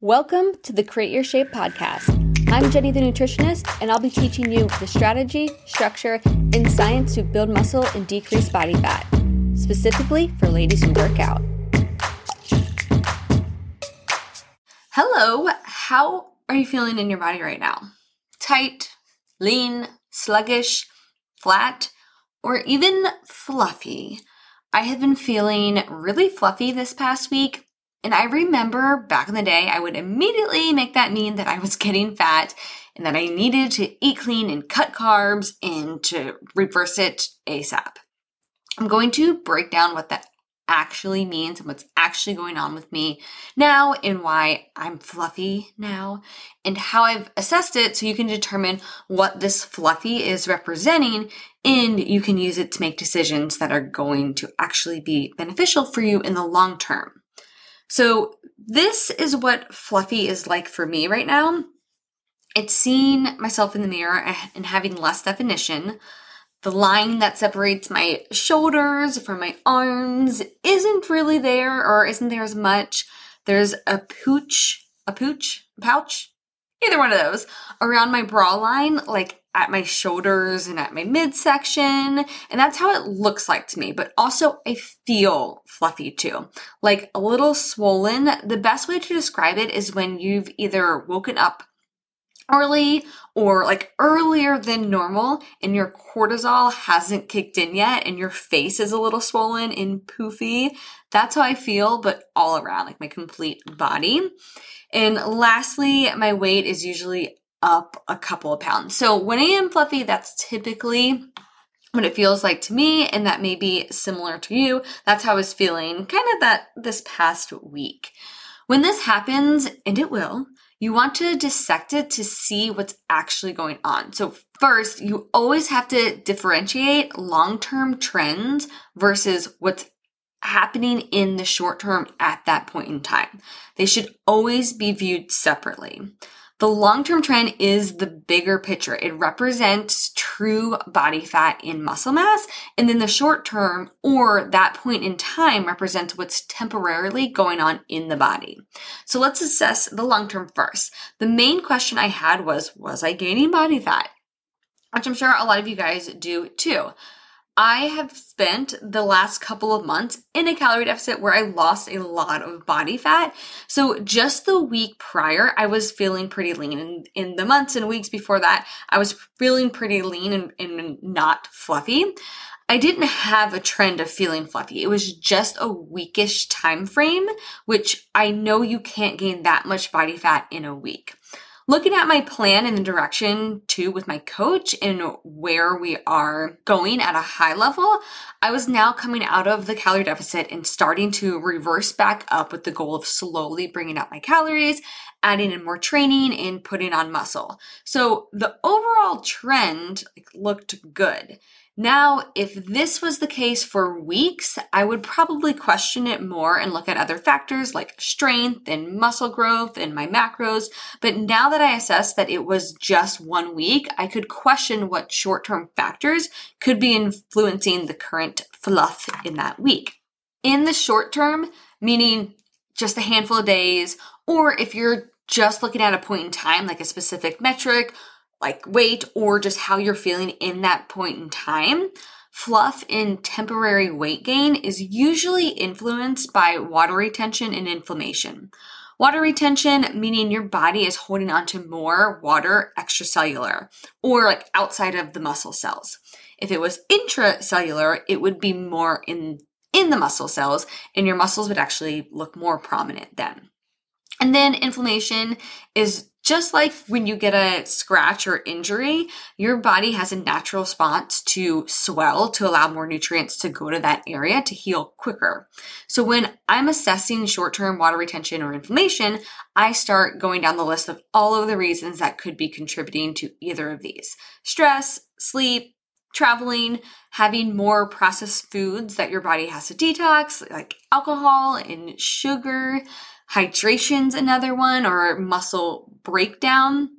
Welcome to the Create Your Shape podcast. I'm Jenny the nutritionist, and I'll be teaching you the strategy, structure, and science to build muscle and decrease body fat, specifically for ladies who work out. Hello, how are you feeling in your body right now? Tight, lean, sluggish, flat, or even fluffy? I have been feeling really fluffy this past week and I remember back in the day, I would immediately make that mean that I was getting fat and that I needed to eat clean and cut carbs and to reverse it ASAP. I'm going to break down what that actually means and what's actually going on with me now and why I'm fluffy now and how I've assessed it so you can determine what this fluffy is representing and you can use it to make decisions that are going to actually be beneficial for you in the long term. So this is what fluffy is like for me right now. It's seeing myself in the mirror and having less definition. The line that separates my shoulders from my arms isn't really there or isn't there as much. There's a pooch, a pooch, a pouch, either one of those around my bra line, like at my shoulders and at my midsection. And that's how it looks like to me. But also, I feel fluffy too, like a little swollen. The best way to describe it is when you've either woken up early or like earlier than normal and your cortisol hasn't kicked in yet and your face is a little swollen and poofy. That's how I feel, but all around, like my complete body. And lastly, my weight is usually up a couple of pounds. So when I am fluffy, that's typically what it feels like to me, and that may be similar to you. That's how I was feeling kind of that this past week. When this happens, and it will, you want to dissect it to see what's actually going on. So, first, you always have to differentiate long term trends versus what's happening in the short term at that point in time. They should always be viewed separately. The long term trend is the bigger picture. It represents true body fat in muscle mass. And then the short term or that point in time represents what's temporarily going on in the body. So let's assess the long term first. The main question I had was Was I gaining body fat? Which I'm sure a lot of you guys do too. I have spent the last couple of months in a calorie deficit where I lost a lot of body fat. So just the week prior, I was feeling pretty lean. And in the months and weeks before that, I was feeling pretty lean and, and not fluffy. I didn't have a trend of feeling fluffy. It was just a weekish time frame, which I know you can't gain that much body fat in a week looking at my plan and the direction too with my coach and where we are going at a high level, I was now coming out of the calorie deficit and starting to reverse back up with the goal of slowly bringing up my calories, adding in more training and putting on muscle. So the overall trend looked good. Now, if this was the case for weeks, I would probably question it more and look at other factors like strength and muscle growth and my macros. But now that I assess that it was just one week, I could question what short term factors could be influencing the current fluff in that week. In the short term, meaning just a handful of days, or if you're just looking at a point in time, like a specific metric like weight or just how you're feeling in that point in time. Fluff in temporary weight gain is usually influenced by water retention and inflammation. Water retention meaning your body is holding onto more water extracellular or like outside of the muscle cells. If it was intracellular, it would be more in in the muscle cells and your muscles would actually look more prominent then. And then inflammation is just like when you get a scratch or injury, your body has a natural response to swell to allow more nutrients to go to that area to heal quicker. So when I'm assessing short term water retention or inflammation, I start going down the list of all of the reasons that could be contributing to either of these stress, sleep, traveling, having more processed foods that your body has to detox, like alcohol and sugar Hydration's another one, or muscle breakdown.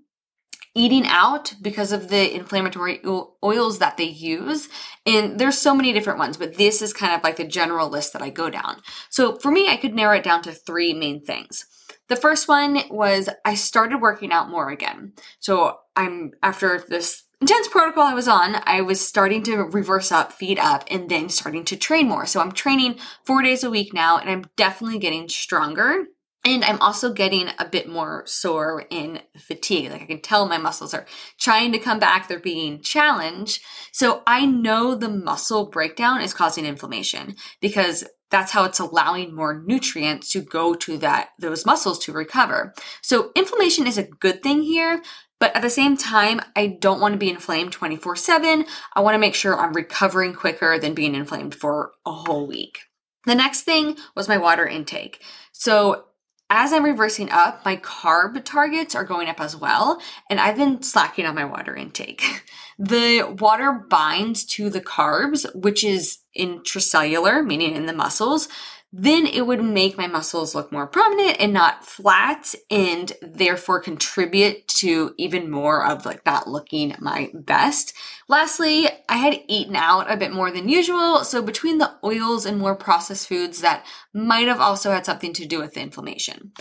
Eating out because of the inflammatory oils that they use. And there's so many different ones, but this is kind of like the general list that I go down. So for me, I could narrow it down to three main things. The first one was I started working out more again. So I'm after this intense protocol I was on, I was starting to reverse up, feed up, and then starting to train more. So I'm training four days a week now, and I'm definitely getting stronger. And I'm also getting a bit more sore in fatigue. Like I can tell my muscles are trying to come back. They're being challenged. So I know the muscle breakdown is causing inflammation because that's how it's allowing more nutrients to go to that, those muscles to recover. So inflammation is a good thing here, but at the same time, I don't want to be inflamed 24 7. I want to make sure I'm recovering quicker than being inflamed for a whole week. The next thing was my water intake. So as I'm reversing up, my carb targets are going up as well, and I've been slacking on my water intake. The water binds to the carbs, which is intracellular, meaning in the muscles. Then it would make my muscles look more prominent and not flat, and therefore contribute to even more of like not looking my best. Lastly, I had eaten out a bit more than usual, so between the oils and more processed foods, that might have also had something to do with the inflammation.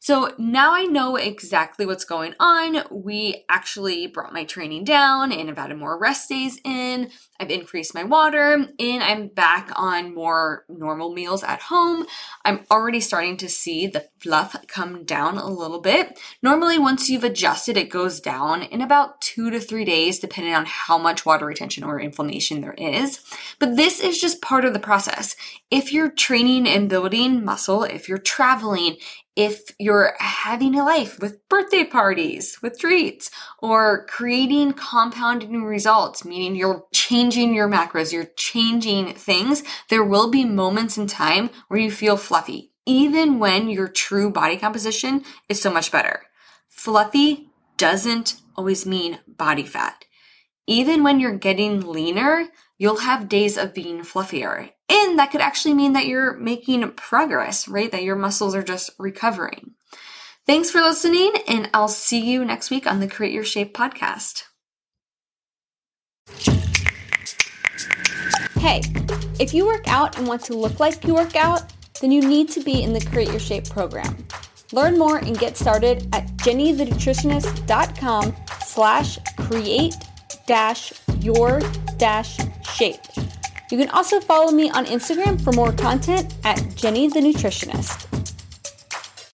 So now I know exactly what's going on. We actually brought my training down and I've added more rest days in. I've increased my water and I'm back on more normal meals at home. I'm already starting to see the fluff come down a little bit. Normally, once you've adjusted, it goes down in about two to three days, depending on how much water retention or inflammation there is. But this is just part of the process. If you're training and building muscle, if you're traveling, if you're having a life with birthday parties, with treats, or creating compounding results, meaning you're changing your macros, you're changing things, there will be moments in time where you feel fluffy, even when your true body composition is so much better. Fluffy doesn't always mean body fat. Even when you're getting leaner, you'll have days of being fluffier. And that could actually mean that you're making progress, right? That your muscles are just recovering. Thanks for listening, and I'll see you next week on the Create Your Shape podcast. Hey, if you work out and want to look like you work out, then you need to be in the Create Your Shape program. Learn more and get started at jennythenutritionist.com slash create dash your dash shape. You can also follow me on Instagram for more content at Jenny the Nutritionist.